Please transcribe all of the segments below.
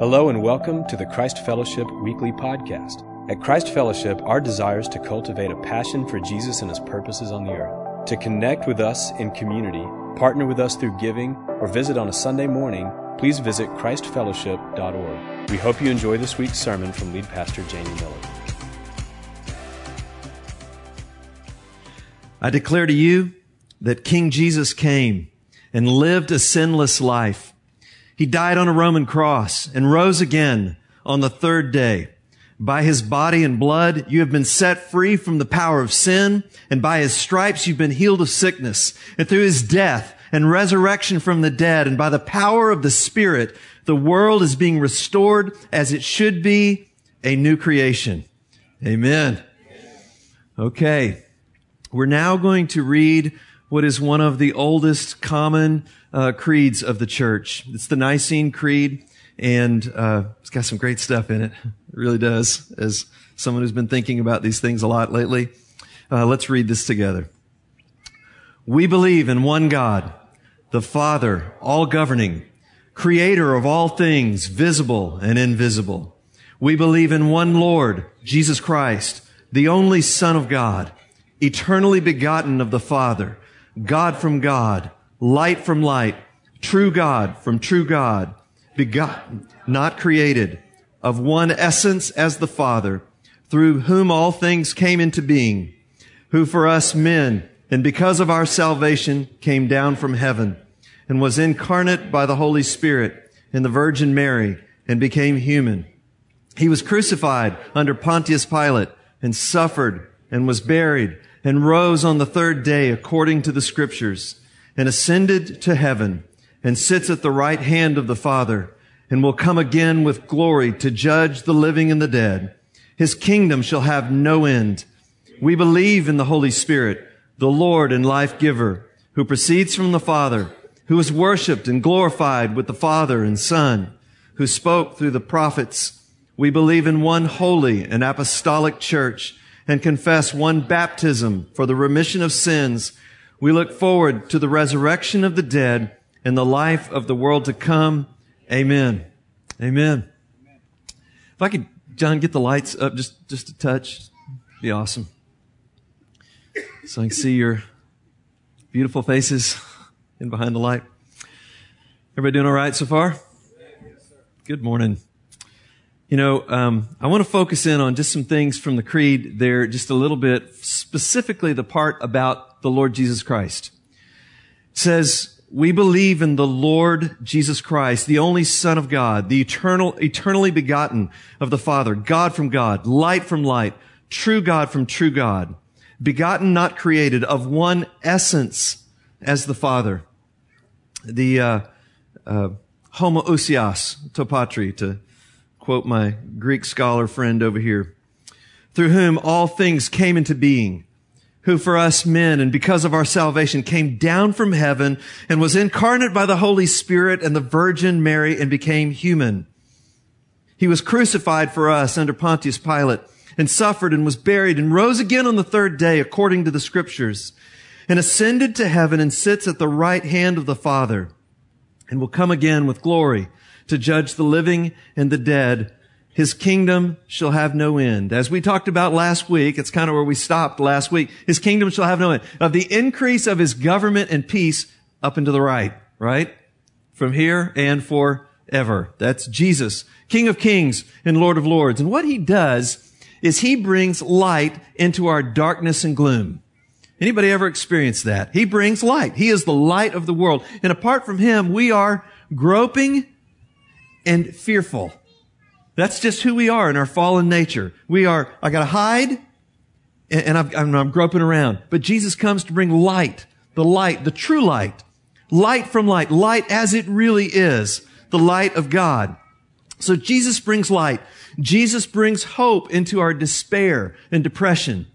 Hello and welcome to the Christ Fellowship Weekly Podcast. At Christ Fellowship, our desire is to cultivate a passion for Jesus and his purposes on the earth. To connect with us in community, partner with us through giving, or visit on a Sunday morning, please visit ChristFellowship.org. We hope you enjoy this week's sermon from lead pastor Jamie Miller. I declare to you that King Jesus came and lived a sinless life he died on a Roman cross and rose again on the third day. By his body and blood, you have been set free from the power of sin, and by his stripes, you've been healed of sickness. And through his death and resurrection from the dead, and by the power of the Spirit, the world is being restored as it should be a new creation. Amen. Okay. We're now going to read what is one of the oldest common uh, creeds of the church. It's the Nicene Creed, and uh, it's got some great stuff in it. It really does. As someone who's been thinking about these things a lot lately, uh, let's read this together. We believe in one God, the Father, all governing, creator of all things, visible and invisible. We believe in one Lord, Jesus Christ, the only Son of God, eternally begotten of the Father, God from God, light from light, true God from true God, begotten, not created, of one essence as the Father, through whom all things came into being, who for us men, and because of our salvation, came down from heaven, and was incarnate by the Holy Spirit in the Virgin Mary, and became human. He was crucified under Pontius Pilate, and suffered, and was buried, and rose on the third day according to the scriptures and ascended to heaven and sits at the right hand of the Father and will come again with glory to judge the living and the dead. His kingdom shall have no end. We believe in the Holy Spirit, the Lord and life giver, who proceeds from the Father, who is worshiped and glorified with the Father and Son, who spoke through the prophets. We believe in one holy and apostolic church and confess one baptism for the remission of sins we look forward to the resurrection of the dead and the life of the world to come. Amen. Amen. If I could, John, get the lights up just, just a touch, be awesome. So I can see your beautiful faces in behind the light. Everybody doing all right so far? Good morning. You know, um, I want to focus in on just some things from the creed there, just a little bit, specifically the part about the Lord Jesus Christ. It says, we believe in the Lord Jesus Christ, the only Son of God, the eternal, eternally begotten of the Father, God from God, light from light, true God from true God, begotten, not created, of one essence as the Father. The, uh, uh, homoousios to Patri, to quote my Greek scholar friend over here, through whom all things came into being who for us men and because of our salvation came down from heaven and was incarnate by the Holy Spirit and the Virgin Mary and became human. He was crucified for us under Pontius Pilate and suffered and was buried and rose again on the third day according to the scriptures and ascended to heaven and sits at the right hand of the Father and will come again with glory to judge the living and the dead his kingdom shall have no end. As we talked about last week, it's kind of where we stopped last week. His kingdom shall have no end. Of the increase of his government and peace up and to the right, right? From here and forever. That's Jesus, King of kings and Lord of lords. And what he does is he brings light into our darkness and gloom. Anybody ever experienced that? He brings light. He is the light of the world. And apart from him, we are groping and fearful. That's just who we are in our fallen nature. We are, I gotta hide, and, I'm, I'm groping around. But Jesus comes to bring light, the light, the true light, light from light, light as it really is, the light of God. So Jesus brings light. Jesus brings hope into our despair and depression.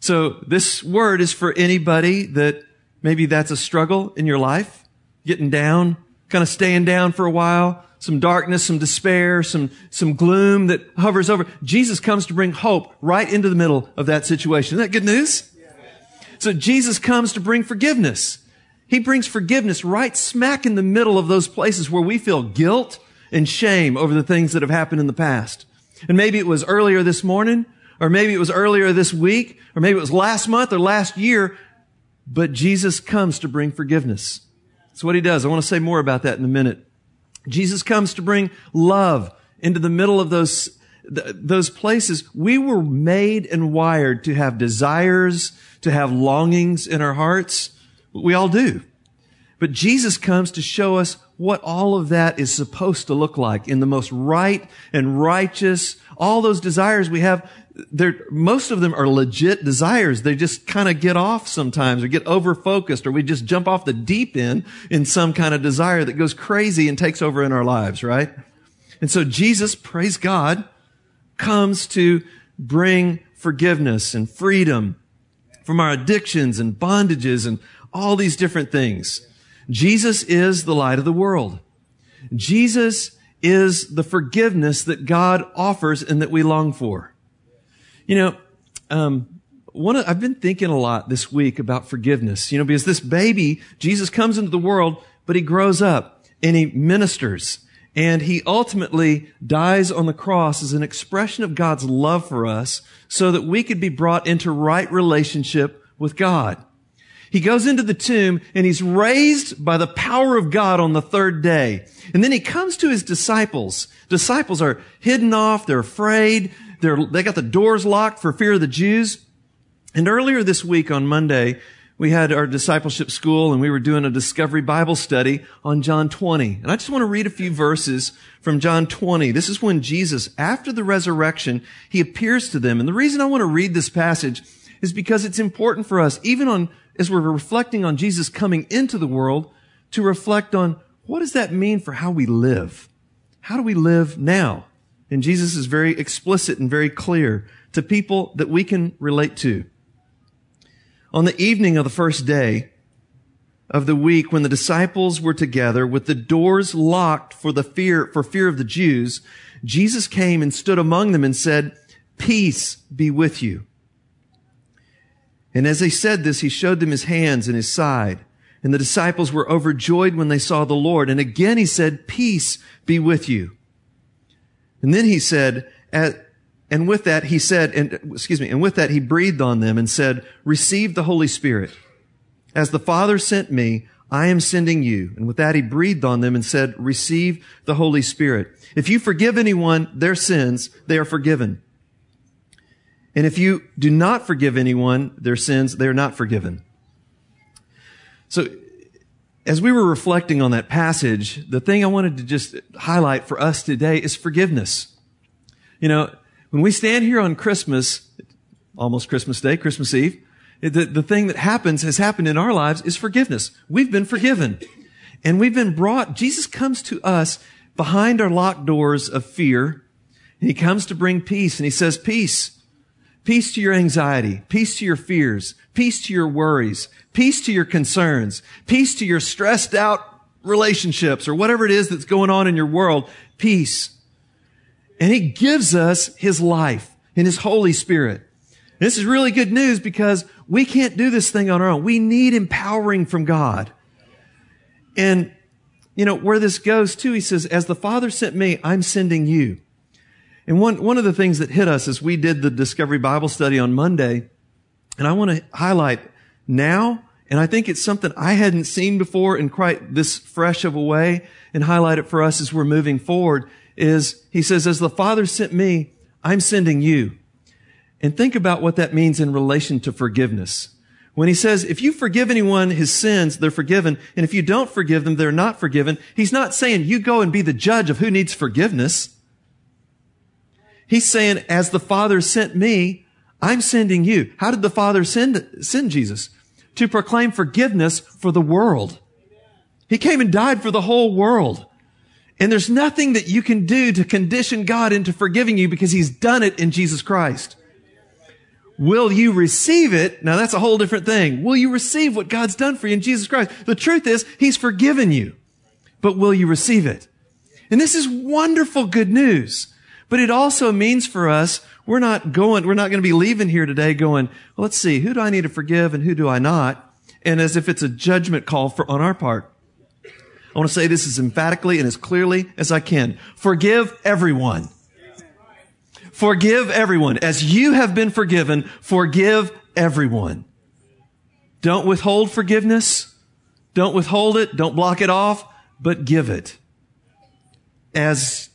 So this word is for anybody that maybe that's a struggle in your life, getting down, kind of staying down for a while, some darkness, some despair, some, some gloom that hovers over. Jesus comes to bring hope right into the middle of that situation. Isn't that good news? So Jesus comes to bring forgiveness. He brings forgiveness right smack in the middle of those places where we feel guilt and shame over the things that have happened in the past. And maybe it was earlier this morning, or maybe it was earlier this week, or maybe it was last month or last year, but Jesus comes to bring forgiveness. That's what he does. I want to say more about that in a minute. Jesus comes to bring love into the middle of those those places, we were made and wired to have desires, to have longings in our hearts. We all do. But Jesus comes to show us what all of that is supposed to look like in the most right and righteous. All those desires we have, most of them are legit desires. They just kind of get off sometimes or get over focused or we just jump off the deep end in some kind of desire that goes crazy and takes over in our lives, right? And so Jesus, praise God, comes to bring forgiveness and freedom from our addictions and bondages and all these different things. Jesus is the light of the world. Jesus is the forgiveness that God offers and that we long for. You know, um, one of, I've been thinking a lot this week about forgiveness, you know, because this baby, Jesus comes into the world, but he grows up and he ministers and he ultimately dies on the cross as an expression of God's love for us so that we could be brought into right relationship with God. He goes into the tomb and he's raised by the power of God on the third day. And then he comes to his disciples. Disciples are hidden off. They're afraid. They're, they got the doors locked for fear of the Jews. And earlier this week on Monday, we had our discipleship school and we were doing a discovery Bible study on John 20. And I just want to read a few verses from John 20. This is when Jesus, after the resurrection, he appears to them. And the reason I want to read this passage is because it's important for us, even on, as we're reflecting on Jesus coming into the world, to reflect on what does that mean for how we live? How do we live now? And Jesus is very explicit and very clear to people that we can relate to. On the evening of the first day of the week, when the disciples were together with the doors locked for the fear, for fear of the Jews, Jesus came and stood among them and said, peace be with you. And as he said this, he showed them his hands and his side. And the disciples were overjoyed when they saw the Lord. And again he said, peace be with you. And then he said, and with that, he said, and, excuse me, and with that, he breathed on them and said, receive the Holy Spirit. As the Father sent me, I am sending you. And with that, he breathed on them and said, receive the Holy Spirit. If you forgive anyone their sins, they are forgiven. And if you do not forgive anyone their sins, they are not forgiven. So, as we were reflecting on that passage, the thing I wanted to just highlight for us today is forgiveness. You know, when we stand here on Christmas, almost Christmas Day, Christmas Eve, the, the thing that happens, has happened in our lives is forgiveness. We've been forgiven. And we've been brought, Jesus comes to us behind our locked doors of fear. And he comes to bring peace. And he says, peace. Peace to your anxiety. Peace to your fears. Peace to your worries. Peace to your concerns. Peace to your stressed out relationships or whatever it is that's going on in your world. Peace. And he gives us his life and his Holy Spirit. this is really good news because we can't do this thing on our own. We need empowering from God. And, you know, where this goes to, he says, as the Father sent me, I'm sending you. And one, one of the things that hit us as we did the Discovery Bible study on Monday, and I want to highlight now, and I think it's something I hadn't seen before in quite this fresh of a way, and highlight it for us as we're moving forward, is he says, as the Father sent me, I'm sending you. And think about what that means in relation to forgiveness. When he says, if you forgive anyone his sins, they're forgiven. And if you don't forgive them, they're not forgiven. He's not saying you go and be the judge of who needs forgiveness. He's saying, as the Father sent me, I'm sending you. How did the Father send, send Jesus? To proclaim forgiveness for the world. He came and died for the whole world. And there's nothing that you can do to condition God into forgiving you because he's done it in Jesus Christ. Will you receive it? Now that's a whole different thing. Will you receive what God's done for you in Jesus Christ? The truth is, he's forgiven you. But will you receive it? And this is wonderful good news. But it also means for us, we're not going, we're not going to be leaving here today going, well, let's see, who do I need to forgive and who do I not? And as if it's a judgment call for, on our part. I want to say this as emphatically and as clearly as I can. Forgive everyone. Forgive everyone. As you have been forgiven, forgive everyone. Don't withhold forgiveness. Don't withhold it. Don't block it off, but give it. As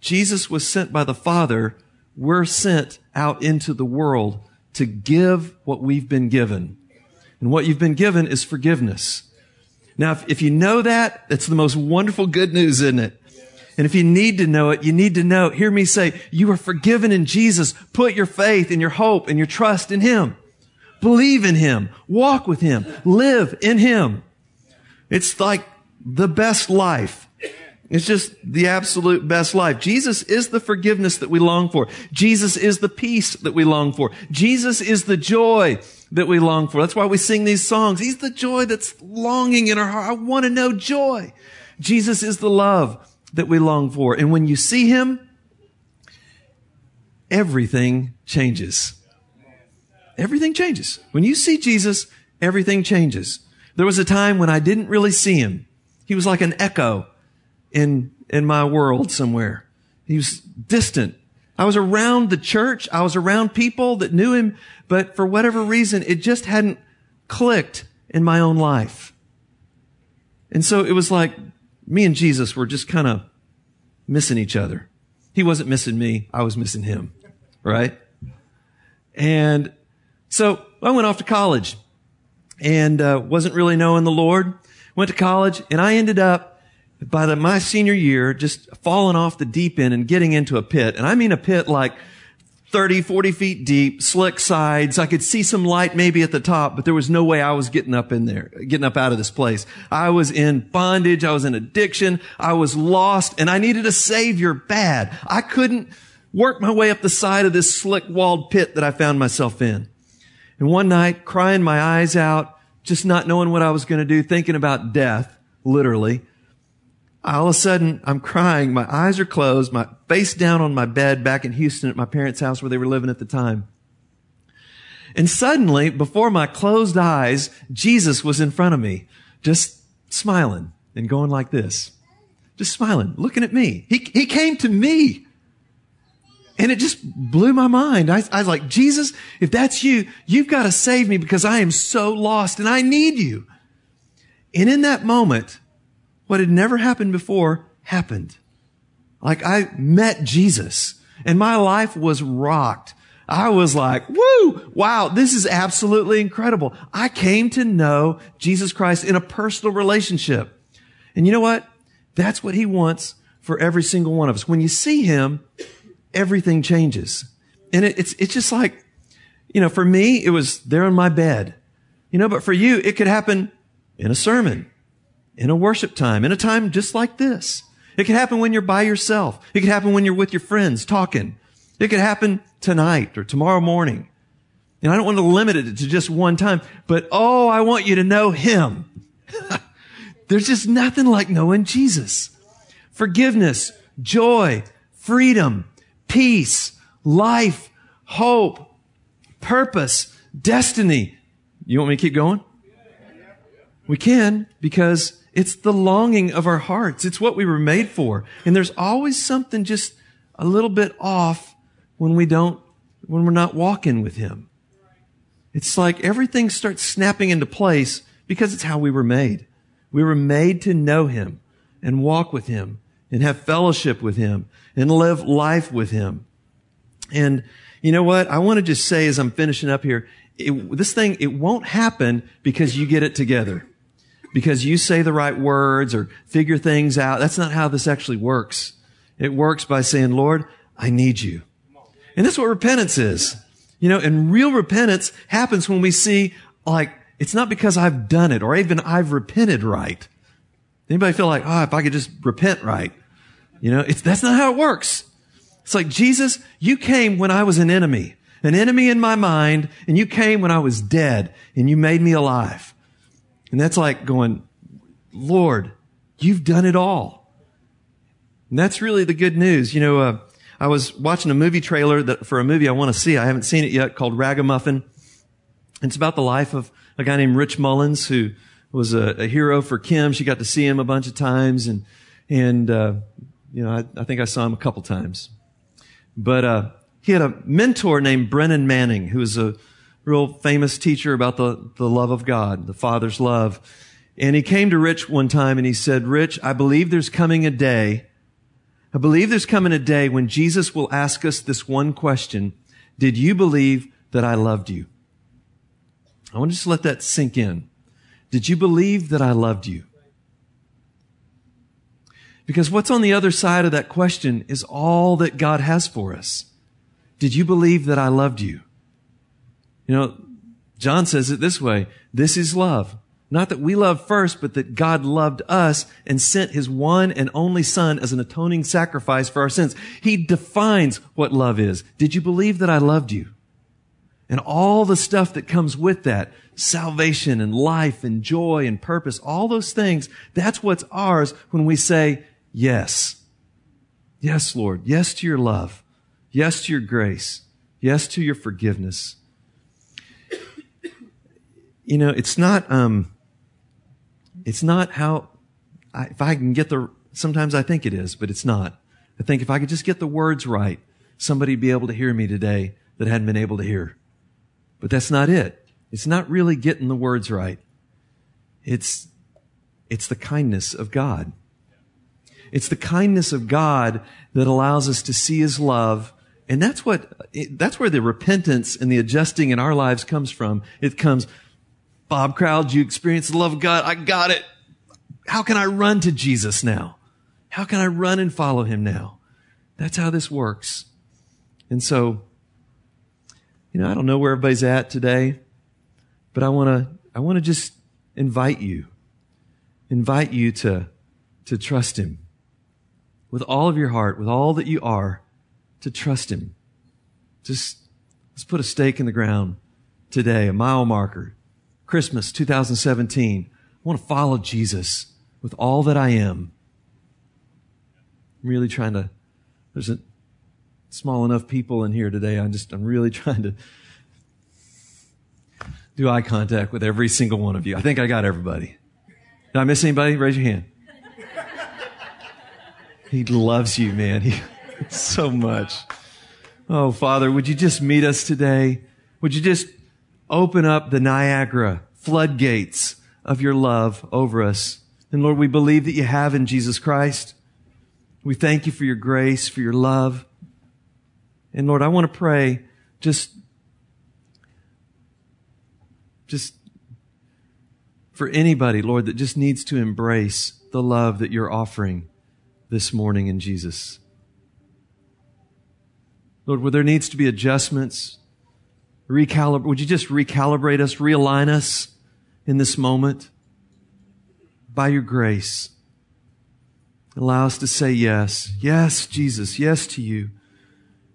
Jesus was sent by the Father, we're sent out into the world to give what we've been given. And what you've been given is forgiveness. Now, if, if you know that, it's the most wonderful good news, isn't it? And if you need to know it, you need to know, hear me say, you are forgiven in Jesus. Put your faith and your hope and your trust in Him. Believe in Him. Walk with Him. Live in Him. It's like the best life. It's just the absolute best life. Jesus is the forgiveness that we long for. Jesus is the peace that we long for. Jesus is the joy that we long for. That's why we sing these songs. He's the joy that's longing in our heart. I want to know joy. Jesus is the love that we long for. And when you see him, everything changes. Everything changes. When you see Jesus, everything changes. There was a time when I didn't really see him. He was like an echo in, in my world somewhere. He was distant. I was around the church. I was around people that knew him, but for whatever reason, it just hadn't clicked in my own life. And so it was like me and Jesus were just kind of missing each other. He wasn't missing me. I was missing him. Right? And so I went off to college and uh, wasn't really knowing the Lord. Went to college and I ended up by the, my senior year, just falling off the deep end and getting into a pit. And I mean a pit like 30, 40 feet deep, slick sides. I could see some light maybe at the top, but there was no way I was getting up in there, getting up out of this place. I was in bondage. I was in addiction. I was lost and I needed a savior bad. I couldn't work my way up the side of this slick walled pit that I found myself in. And one night, crying my eyes out, just not knowing what I was going to do, thinking about death, literally, all of a sudden I'm crying. My eyes are closed, my face down on my bed back in Houston at my parents' house where they were living at the time. And suddenly, before my closed eyes, Jesus was in front of me, just smiling and going like this. Just smiling, looking at me. He, he came to me. And it just blew my mind. I, I was like, Jesus, if that's you, you've got to save me because I am so lost and I need you. And in that moment, what had never happened before happened. Like I met Jesus and my life was rocked. I was like, woo, wow, this is absolutely incredible. I came to know Jesus Christ in a personal relationship. And you know what? That's what he wants for every single one of us. When you see him, everything changes. And it, it's, it's just like, you know, for me, it was there on my bed. You know, but for you, it could happen in a sermon in a worship time, in a time just like this. It could happen when you're by yourself. It could happen when you're with your friends talking. It could happen tonight or tomorrow morning. And I don't want to limit it to just one time, but oh, I want you to know Him. There's just nothing like knowing Jesus. Forgiveness, joy, freedom, peace, life, hope, purpose, destiny. You want me to keep going? We can because it's the longing of our hearts. It's what we were made for. And there's always something just a little bit off when we don't, when we're not walking with Him. It's like everything starts snapping into place because it's how we were made. We were made to know Him and walk with Him and have fellowship with Him and live life with Him. And you know what? I want to just say as I'm finishing up here, it, this thing, it won't happen because you get it together because you say the right words or figure things out. That's not how this actually works. It works by saying, Lord, I need you. And that's what repentance is. You know, and real repentance happens when we see, like, it's not because I've done it or even I've repented right. Anybody feel like, oh, if I could just repent right? You know, it's, that's not how it works. It's like, Jesus, you came when I was an enemy, an enemy in my mind, and you came when I was dead, and you made me alive. And that's like going, Lord, you've done it all. And that's really the good news. You know, uh, I was watching a movie trailer that for a movie I want to see. I haven't seen it yet called Ragamuffin. It's about the life of a guy named Rich Mullins who was a, a, hero for Kim. She got to see him a bunch of times, and and uh, you know, I, I, think I saw him a couple times. But uh, he had a mentor named Brennan Manning, who was a real famous teacher about the the love of God, the Father's love. And he came to Rich one time and he said, "Rich, I believe there's coming a day." I believe there's coming a day when Jesus will ask us this one question. Did you believe that I loved you? I want to just let that sink in. Did you believe that I loved you? Because what's on the other side of that question is all that God has for us. Did you believe that I loved you? You know, John says it this way. This is love. Not that we loved first, but that God loved us and sent his one and only son as an atoning sacrifice for our sins. He defines what love is. Did you believe that I loved you? And all the stuff that comes with that, salvation and life and joy and purpose, all those things, that's what's ours when we say yes. Yes, Lord. Yes to your love. Yes to your grace. Yes to your forgiveness. You know, it's not, um, it's not how, I, if I can get the, sometimes I think it is, but it's not. I think if I could just get the words right, somebody'd be able to hear me today that hadn't been able to hear. But that's not it. It's not really getting the words right. It's, it's the kindness of God. It's the kindness of God that allows us to see His love. And that's what, that's where the repentance and the adjusting in our lives comes from. It comes, Bob Crowd, you experience the love of God. I got it. How can I run to Jesus now? How can I run and follow Him now? That's how this works. And so, you know, I don't know where everybody's at today, but I want to, I want to just invite you, invite you to, to trust Him with all of your heart, with all that you are, to trust Him. Just, let's put a stake in the ground today, a mile marker. Christmas 2017. I want to follow Jesus with all that I am. I'm really trying to, there's a, small enough people in here today. I'm just, I'm really trying to do eye contact with every single one of you. I think I got everybody. Did I miss anybody? Raise your hand. He loves you, man. He, so much. Oh, Father, would you just meet us today? Would you just open up the Niagara floodgates of your love over us? And Lord, we believe that you have in Jesus Christ. We thank you for your grace, for your love. And Lord, I want to pray just, just for anybody, Lord, that just needs to embrace the love that you're offering this morning in Jesus. Lord, where there needs to be adjustments, recalibrate, would you just recalibrate us, realign us in this moment by your grace? Allow us to say yes. Yes, Jesus. Yes to you.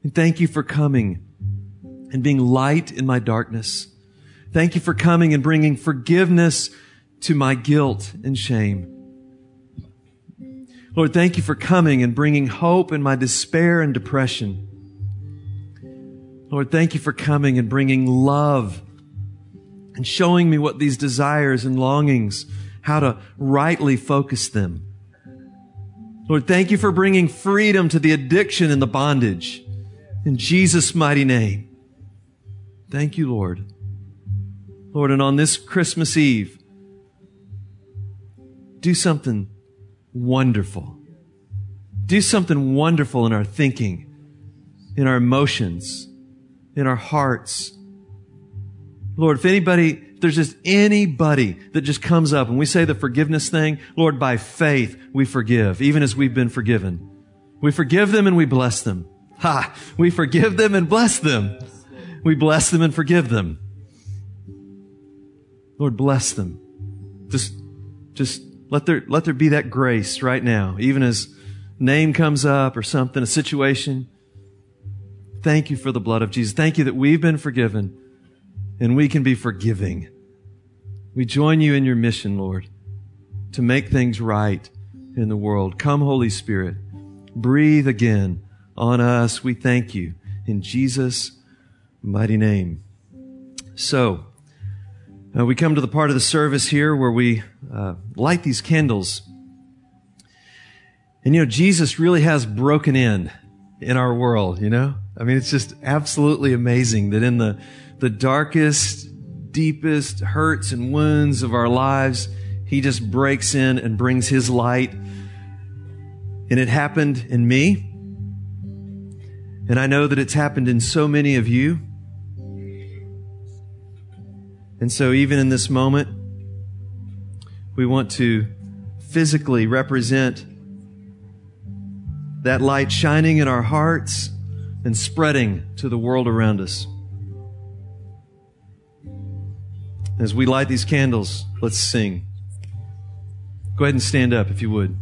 And thank you for coming and being light in my darkness. Thank you for coming and bringing forgiveness to my guilt and shame. Lord, thank you for coming and bringing hope in my despair and depression. Lord, thank you for coming and bringing love and showing me what these desires and longings, how to rightly focus them. Lord, thank you for bringing freedom to the addiction and the bondage. In Jesus' mighty name. Thank you, Lord. Lord, and on this Christmas Eve, do something wonderful. Do something wonderful in our thinking, in our emotions, in our hearts. Lord, if anybody, if there's just anybody that just comes up and we say the forgiveness thing, Lord, by faith we forgive, even as we've been forgiven. We forgive them and we bless them. Ha! We forgive them and bless them. We bless them and forgive them. Lord, bless them. Just, just let there, let there be that grace right now, even as name comes up or something, a situation. Thank you for the blood of Jesus. Thank you that we've been forgiven and we can be forgiving. We join you in your mission, Lord, to make things right in the world. Come, Holy Spirit. Breathe again on us. We thank you in Jesus' mighty name. So, Uh, we come to the part of the service here where we uh, light these candles. And you know, Jesus really has broken in in our world, you know? I mean, it's just absolutely amazing that in the, the darkest, deepest hurts and wounds of our lives, He just breaks in and brings His light. And it happened in me. And I know that it's happened in so many of you. And so, even in this moment, we want to physically represent that light shining in our hearts and spreading to the world around us. As we light these candles, let's sing. Go ahead and stand up if you would.